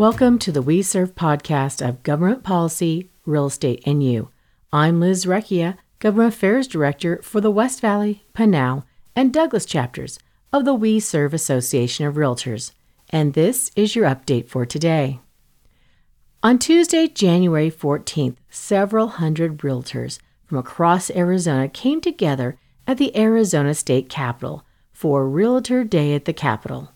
Welcome to the WeSERV podcast of Government Policy, Real Estate, and You. I'm Liz Recchia, Government Affairs Director for the West Valley, Pinal, and Douglas chapters of the WeSERV Association of Realtors, and this is your update for today. On Tuesday, January 14th, several hundred realtors from across Arizona came together at the Arizona State Capitol for Realtor Day at the Capitol.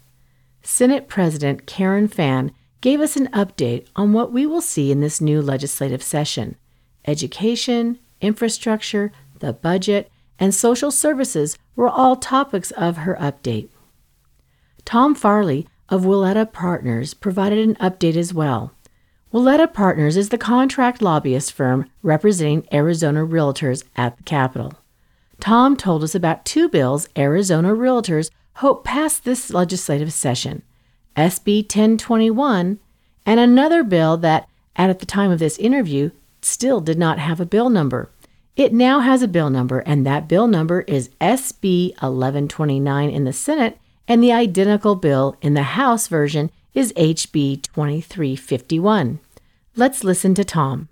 Senate President Karen Fann gave us an update on what we will see in this new legislative session. Education, infrastructure, the budget, and social services were all topics of her update. Tom Farley of Willetta Partners provided an update as well. Willetta Partners is the contract lobbyist firm representing Arizona realtors at the Capitol. Tom told us about two bills Arizona realtors hope pass this legislative session SB 1021, and another bill that, at the time of this interview, still did not have a bill number. It now has a bill number, and that bill number is SB 1129 in the Senate, and the identical bill in the House version is HB 2351. Let's listen to Tom.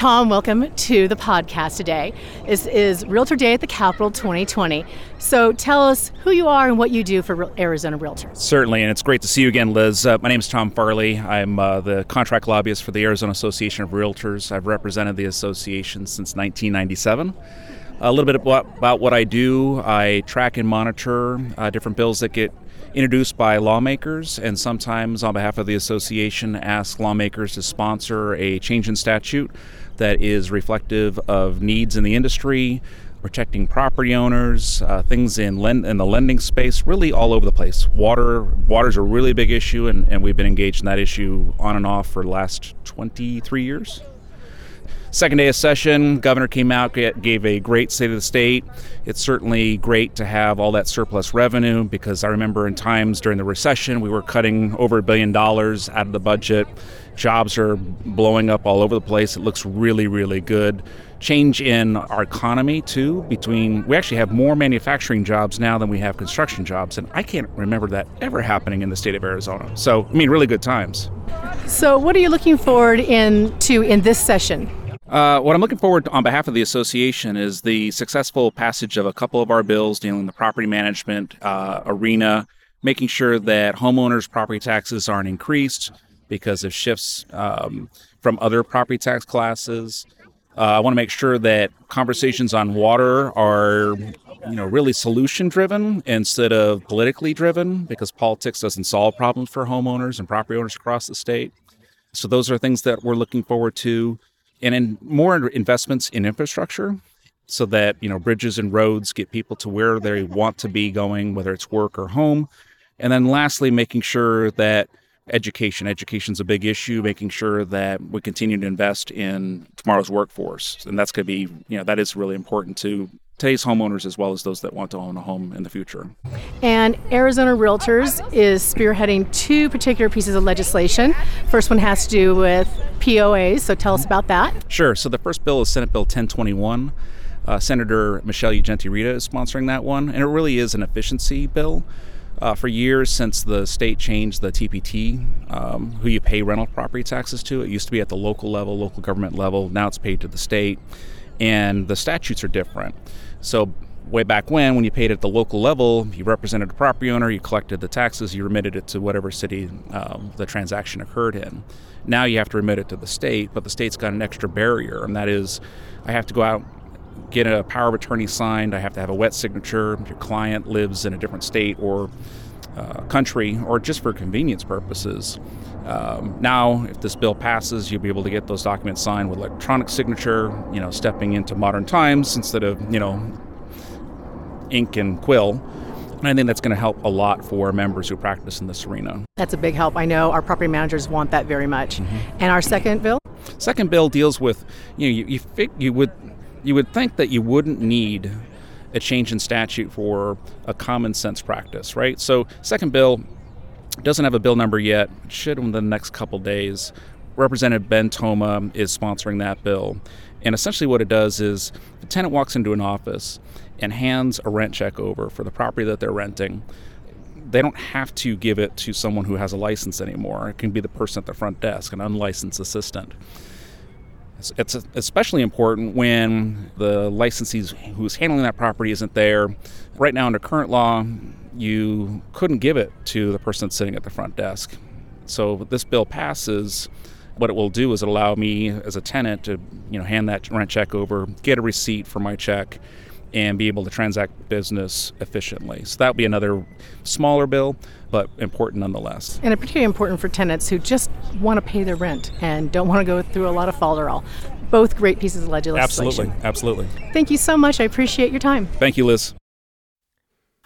Tom, welcome to the podcast today. This is Realtor Day at the Capitol 2020. So tell us who you are and what you do for Arizona Realtors. Certainly, and it's great to see you again, Liz. Uh, my name is Tom Farley. I'm uh, the contract lobbyist for the Arizona Association of Realtors. I've represented the association since 1997. A little bit about, what I do I track and monitor uh, different bills that get introduced by lawmakers, and sometimes on behalf of the association, ask lawmakers to sponsor a change in statute that is reflective of needs in the industry, protecting property owners, uh, things in, lend- in the lending space, really all over the place. Water, water's a really big issue, and, and we've been engaged in that issue on and off for the last 23 years. Second day of session, governor came out, gave a great state of the state. It's certainly great to have all that surplus revenue because I remember in times during the recession, we were cutting over a billion dollars out of the budget. Jobs are blowing up all over the place. It looks really, really good. Change in our economy, too, between we actually have more manufacturing jobs now than we have construction jobs. And I can't remember that ever happening in the state of Arizona. So, I mean, really good times. So, what are you looking forward in to in this session? Uh, what I'm looking forward to on behalf of the association is the successful passage of a couple of our bills dealing with the property management uh, arena, making sure that homeowners' property taxes aren't increased because of shifts um, from other property tax classes. Uh, I want to make sure that conversations on water are, you know, really solution driven instead of politically driven, because politics doesn't solve problems for homeowners and property owners across the state. So those are things that we're looking forward to and in more investments in infrastructure so that you know bridges and roads get people to where they want to be going whether it's work or home. And then lastly making sure that education education's a big issue making sure that we continue to invest in tomorrow's workforce. And that's going to be you know that is really important to today's homeowners as well as those that want to own a home in the future. And Arizona Realtors is spearheading two particular pieces of legislation. First one has to do with POAs, so tell us about that. Sure. So the first bill is Senate Bill 1021. Uh, Senator Michelle Ugenti Rita is sponsoring that one, and it really is an efficiency bill. Uh, for years since the state changed the TPT, um, who you pay rental property taxes to, it used to be at the local level, local government level. Now it's paid to the state, and the statutes are different. So way back when, when you paid at the local level, you represented a property owner, you collected the taxes, you remitted it to whatever city um, the transaction occurred in. Now you have to remit it to the state, but the state's got an extra barrier, and that is I have to go out, get a power of attorney signed, I have to have a wet signature, your client lives in a different state or uh, country, or just for convenience purposes. Um, now, if this bill passes, you'll be able to get those documents signed with electronic signature. You know, stepping into modern times instead of you know ink and quill. And I think that's going to help a lot for members who practice in this arena. That's a big help. I know our property managers want that very much. Mm-hmm. And our second bill? Second bill deals with you know you you, you would you would think that you wouldn't need a change in statute for a common sense practice, right? So second bill doesn't have a bill number yet. It should in the next couple days. Representative Ben Toma is sponsoring that bill. And essentially, what it does is the tenant walks into an office and hands a rent check over for the property that they're renting. they don't have to give it to someone who has a license anymore. It can be the person at the front desk, an unlicensed assistant. It's especially important when the licensee who's handling that property isn't there. Right now, under current law, you couldn't give it to the person sitting at the front desk. So this bill passes. What it will do is allow me as a tenant to, you know, hand that rent check over, get a receipt for my check, and be able to transact business efficiently. So that would be another smaller bill, but important nonetheless. And particularly important for tenants who just want to pay their rent and don't want to go through a lot of falderall. Both great pieces of legislation. Absolutely, absolutely. Thank you so much. I appreciate your time. Thank you, Liz.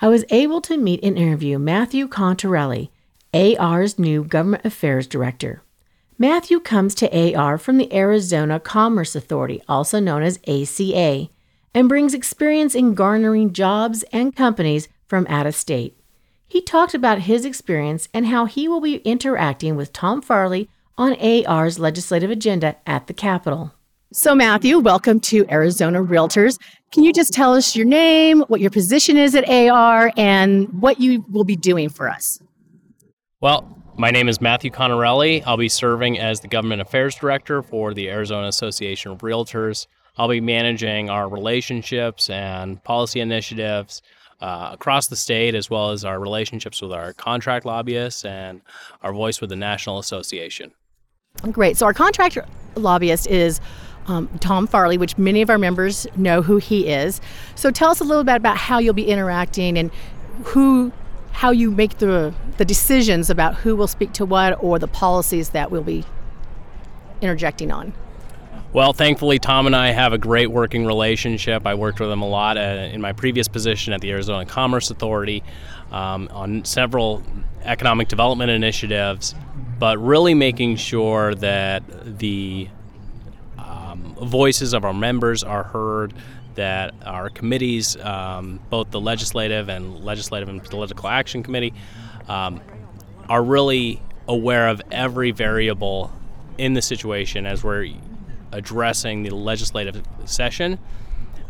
I was able to meet and interview Matthew Contorelli, AR's new Government Affairs Director. Matthew comes to AR from the Arizona Commerce Authority, also known as ACA, and brings experience in garnering jobs and companies from out of state. He talked about his experience and how he will be interacting with Tom Farley on AR's legislative agenda at the Capitol. So, Matthew, welcome to Arizona Realtors. Can you just tell us your name, what your position is at AR, and what you will be doing for us? Well, my name is Matthew Contorelli. I'll be serving as the Government Affairs Director for the Arizona Association of Realtors. I'll be managing our relationships and policy initiatives uh, across the state, as well as our relationships with our contract lobbyists and our voice with the National Association. Great. So, our contract lobbyist is um, Tom Farley, which many of our members know who he is. So, tell us a little bit about how you'll be interacting and who how you make the the decisions about who will speak to what or the policies that we'll be interjecting on. Well, thankfully, Tom and I have a great working relationship. I worked with him a lot uh, in my previous position at the Arizona Commerce Authority um, on several economic development initiatives, but really making sure that the um, voices of our members are heard, that our committees, um, both the legislative and legislative and political action committee, um, are really aware of every variable in the situation as we're addressing the legislative session.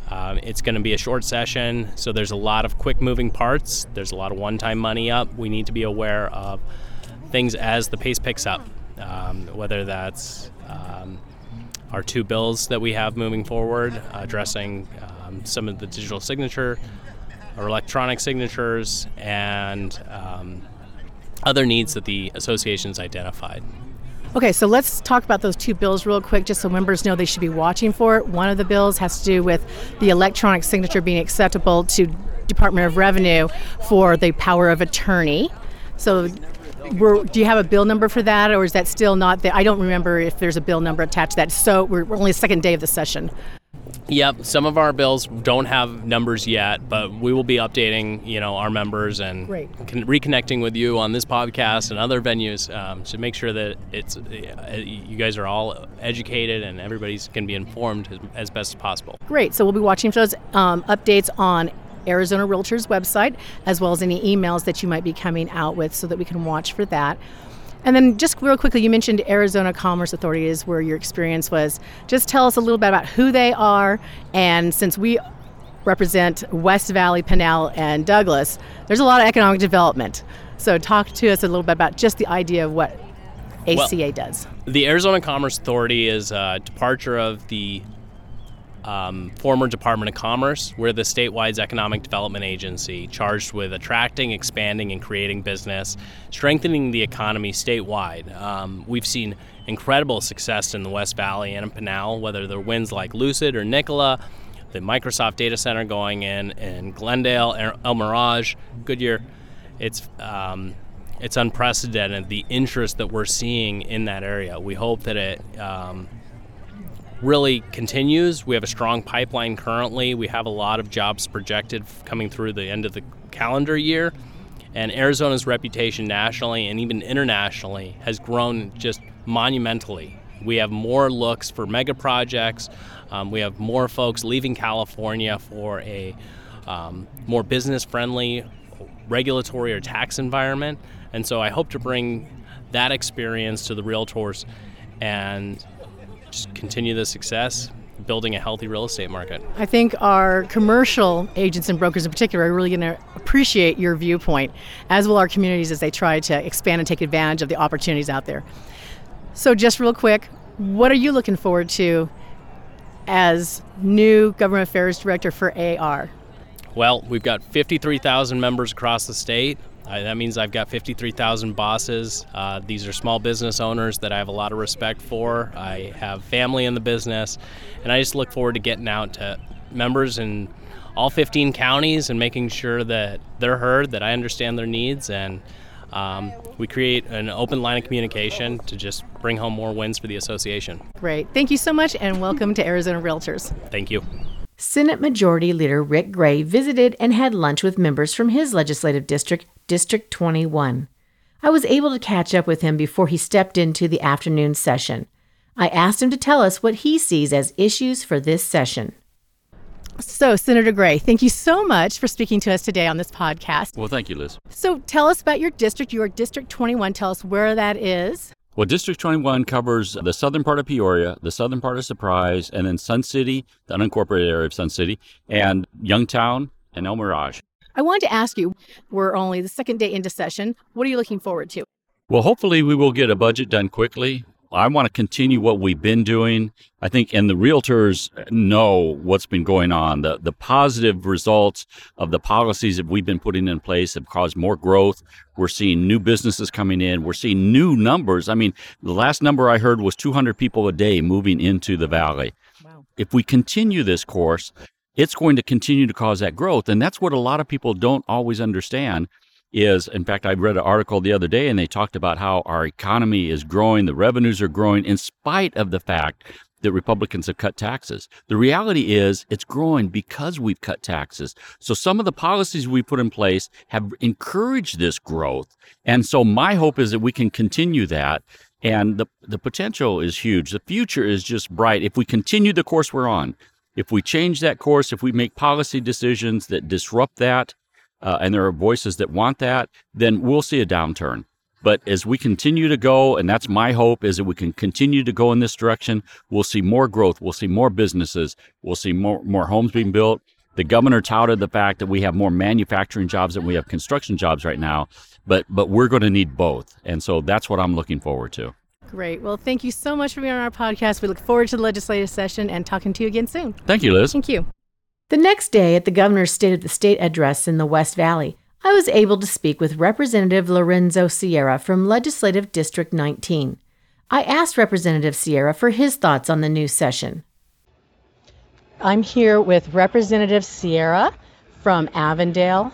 Um, it's going to be a short session, so there's a lot of quick moving parts. There's a lot of one time money up. We need to be aware of things as the pace picks up, um, whether that's um, our two bills that we have moving forward, addressing um, some of the digital signature or electronic signatures, and um, other needs that the association's identified. Okay, so let's talk about those two bills real quick, just so members know they should be watching for it. One of the bills has to do with the electronic signature being acceptable to Department of Revenue for the power of attorney. So, do you have a bill number for that, or is that still not there? I don't remember if there's a bill number attached to that. So, we're only the second day of the session. Yep, some of our bills don't have numbers yet, but we will be updating, you know, our members and con- reconnecting with you on this podcast and other venues um, to make sure that it's uh, you guys are all educated and everybody's can be informed as, as, best as possible. Great. So we'll be watching for those um, updates on Arizona Realtors website, as well as any emails that you might be coming out with, so that we can watch for that. And then, just real quickly, you mentioned Arizona Commerce Authority is where your experience was. Just tell us a little bit about who they are, and since we represent West Valley, Pinal, and Douglas, there's a lot of economic development. So, talk to us a little bit about just the idea of what ACA well, does. The Arizona Commerce Authority is a departure of the um, former Department of Commerce. We're the statewide economic development agency charged with attracting, expanding, and creating business, strengthening the economy statewide. Um, we've seen incredible success in the West Valley and in Pinal, whether they're wins like Lucid or Nikola, the Microsoft data center going in in Glendale, El Mirage, Goodyear. It's um, it's unprecedented the interest that we're seeing in that area. We hope that it um, really continues. We have a strong pipeline currently. We have a lot of jobs projected coming through the end of the calendar year. And Arizona's reputation nationally and even internationally has grown just monumentally. We have more looks for mega projects. Um, we have more folks leaving California for a um, more business friendly regulatory or tax environment. And so I hope to bring that experience to the realtors and just continue the success, building a healthy real estate market. I think our commercial agents and brokers in particular are really going to appreciate your viewpoint, as will our communities as they try to expand and take advantage of the opportunities out there. So, just real quick, what are you looking forward to as new government affairs director for AR? Well, we've got 53,000 members across the state. Uh, that means I've got 53,000 bosses. Uh, these are small business owners that I have a lot of respect for. I have family in the business, and I just look forward to getting out to members in all 15 counties and making sure that they're heard, that I understand their needs, and um, we create an open line of communication to just bring home more wins for the association. Great. Thank you so much, and welcome to Arizona Realtors. Thank you. Senate Majority Leader Rick Gray visited and had lunch with members from his legislative district, District 21. I was able to catch up with him before he stepped into the afternoon session. I asked him to tell us what he sees as issues for this session. So, Senator Gray, thank you so much for speaking to us today on this podcast. Well, thank you, Liz. So, tell us about your district. Your District 21. Tell us where that is. Well, District 21 covers the southern part of Peoria, the southern part of Surprise, and then Sun City, the unincorporated area of Sun City, and Youngtown and El Mirage. I wanted to ask you, we're only the second day into session. What are you looking forward to? Well, hopefully, we will get a budget done quickly. I want to continue what we've been doing. I think, and the realtors know what's been going on. The the positive results of the policies that we've been putting in place have caused more growth. We're seeing new businesses coming in. We're seeing new numbers. I mean, the last number I heard was 200 people a day moving into the valley. Wow. If we continue this course, it's going to continue to cause that growth, and that's what a lot of people don't always understand is, in fact, I read an article the other day and they talked about how our economy is growing, the revenues are growing in spite of the fact that Republicans have cut taxes. The reality is it's growing because we've cut taxes. So some of the policies we put in place have encouraged this growth. And so my hope is that we can continue that. And the, the potential is huge. The future is just bright. If we continue the course we're on, if we change that course, if we make policy decisions that disrupt that, uh, and there are voices that want that, then we'll see a downturn. But as we continue to go, and that's my hope, is that we can continue to go in this direction, we'll see more growth, we'll see more businesses, we'll see more, more homes being built. The governor touted the fact that we have more manufacturing jobs than we have construction jobs right now, but but we're going to need both, and so that's what I'm looking forward to. Great. Well, thank you so much for being on our podcast. We look forward to the legislative session and talking to you again soon. Thank you, Liz. Thank you. The next day, at the governor's State of the State address in the West Valley, I was able to speak with Representative Lorenzo Sierra from Legislative District 19. I asked Representative Sierra for his thoughts on the new session. I'm here with Representative Sierra from Avondale.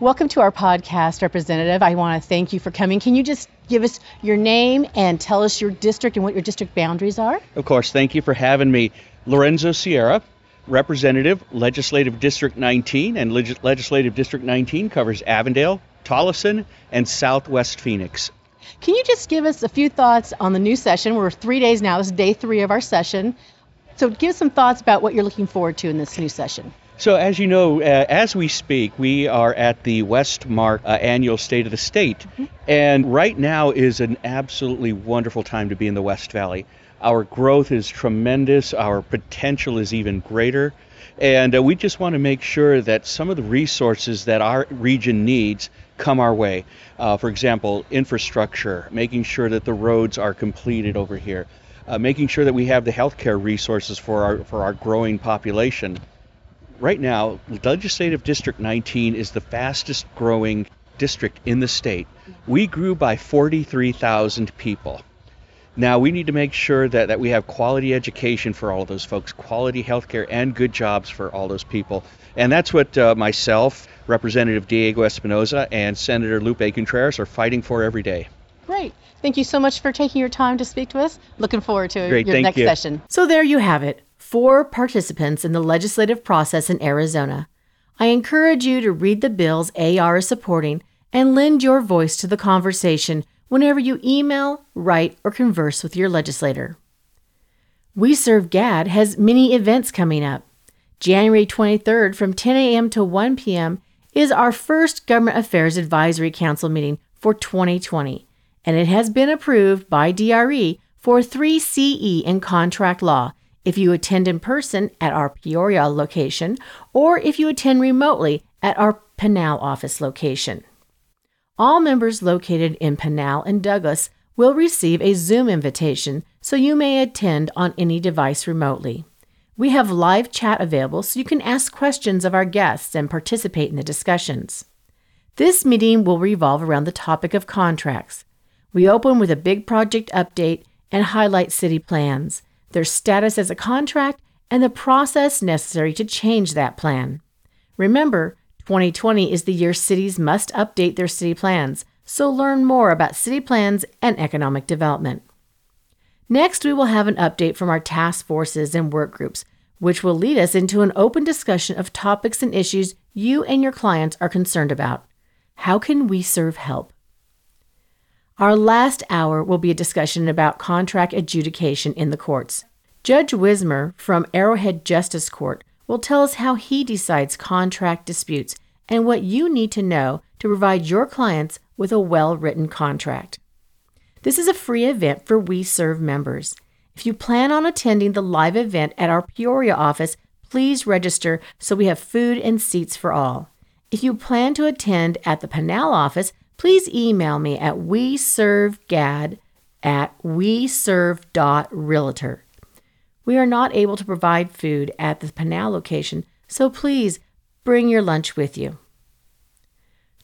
Welcome to our podcast, Representative. I want to thank you for coming. Can you just give us your name and tell us your district and what your district boundaries are? Of course. Thank you for having me. Lorenzo Sierra, Representative, Legislative District 19, and Leg- Legislative District 19 covers Avondale, Tolleson, and Southwest Phoenix. Can you just give us a few thoughts on the new session? We're three days now. This is day three of our session. So, give us some thoughts about what you're looking forward to in this new session. So, as you know, uh, as we speak, we are at the WESTMARC uh, annual State of the State. Mm-hmm. And right now is an absolutely wonderful time to be in the West Valley. Our growth is tremendous, our potential is even greater. And uh, we just want to make sure that some of the resources that our region needs come our way. Uh, for example, infrastructure, making sure that the roads are completed over here, uh, making sure that we have the healthcare resources for our, for our growing population. Right now, Legislative District 19 is the fastest growing district in the state. We grew by 43,000 people. Now we need to make sure that, that we have quality education for all of those folks, quality healthcare, and good jobs for all those people. And that's what uh, myself, Representative Diego Espinoza, and Senator Lupe Contreras are fighting for every day. Great. Thank you so much for taking your time to speak to us. Looking forward to Great, your next you. session. So there you have it four participants in the legislative process in Arizona. I encourage you to read the bills AR is supporting and lend your voice to the conversation whenever you email, write, or converse with your legislator. WeSERV GAD has many events coming up. January 23rd from 10 a.m. to 1 p.m. is our first Government Affairs Advisory Council meeting for 2020, and it has been approved by DRE for 3 CE in contract law if you attend in person at our Peoria location or if you attend remotely at our Pinal office location. All members located in Pinal and Douglas will receive a Zoom invitation so you may attend on any device remotely. We have live chat available so you can ask questions of our guests and participate in the discussions. This meeting will revolve around the topic of contracts. We open with a big project update and highlight city plans, their status as a contract, and the process necessary to change that plan. Remember, 2020 is the year cities must update their city plans, so learn more about city plans and economic development. Next, we will have an update from our task forces and work groups, which will lead us into an open discussion of topics and issues you and your clients are concerned about. How can WeSERV help? Our last hour will be a discussion about contract adjudication in the courts. Judge Wismer from Arrowhead Justice Court will tell us how he decides contract disputes and what you need to know to provide your clients with a well written contract. This is a free event for WeSERV members. If you plan on attending the live event at our Peoria office, please register so we have food and seats for all. If you plan to attend at the Pinal office, please email me at weservegad at weserve.realtor. We are not able to provide food at the Pinal location, so please bring your lunch with you.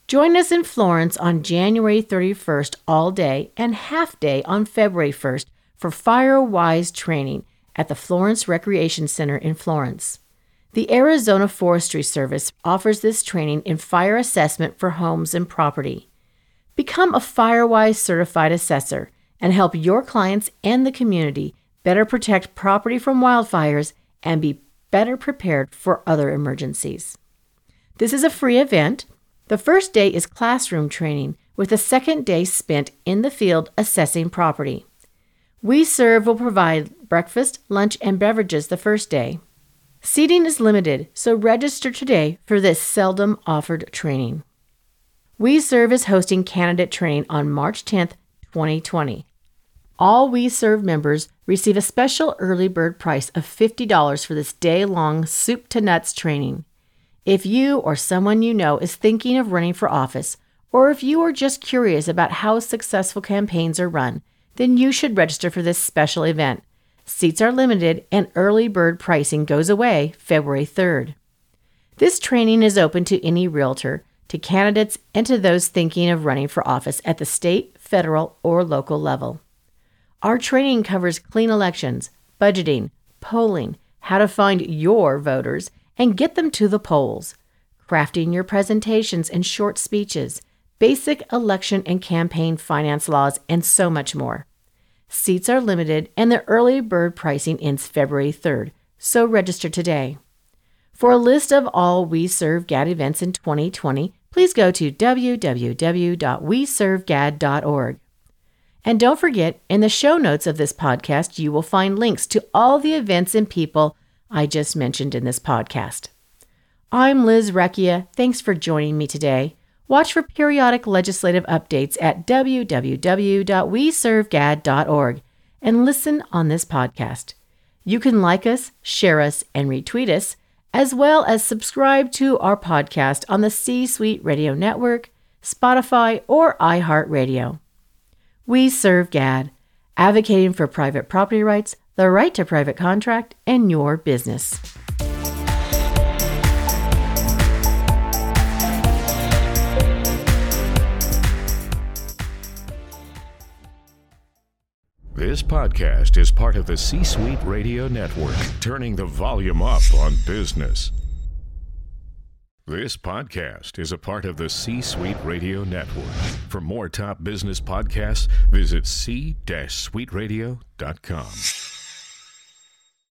Join us in Florence on January 31st all day and half day on February 1st for FireWise training at the Florence Recreation Center in Florence. The Arizona Forestry Service offers this training in fire assessment for homes and property. Become a FireWise certified assessor and help your clients and the community better protect property from wildfires and be better prepared for other emergencies. This is a free event. The first day is classroom training, with the second day spent in the field assessing property. WeSERV will provide breakfast, lunch, and beverages the first day. Seating is limited, so register today for this seldom offered training. WeSERV is hosting candidate training on March 10th, 2020. All WeSERV members receive a special early bird price of $50 for this day long soup to nuts training. If you or someone you know is thinking of running for office, or if you are just curious about how successful campaigns are run, then you should register for this special event. Seats are limited and early bird pricing goes away February 3rd. This training is open to any realtor, to candidates, and to those thinking of running for office at the state, federal, or local level. Our training covers clean elections, budgeting, polling, how to find your voters and get them to the polls, crafting your presentations and short speeches, basic election and campaign finance laws, and so much more. Seats are limited and the early bird pricing ends February 3rd, so register today. For a list of all WeSERV GAD events in 2020, please go to www.weservegad.org. And don't forget, in the show notes of this podcast, you will find links to all the events and people I just mentioned in this podcast. I'm Liz Recchia. Thanks for joining me today. Watch for periodic legislative updates at www.weservegad.org and listen on this podcast. You can like us, share us, and retweet us, as well as subscribe to our podcast on the C Suite Radio Network, Spotify, or iHeartRadio. WeSERV GAD, advocating for private property rights, the right to private contract, and your business. This podcast is part of the C Suite Radio Network, turning the volume up on business. This podcast is a part of the C Suite Radio Network. For more top business podcasts, visit c-suiteradio.com.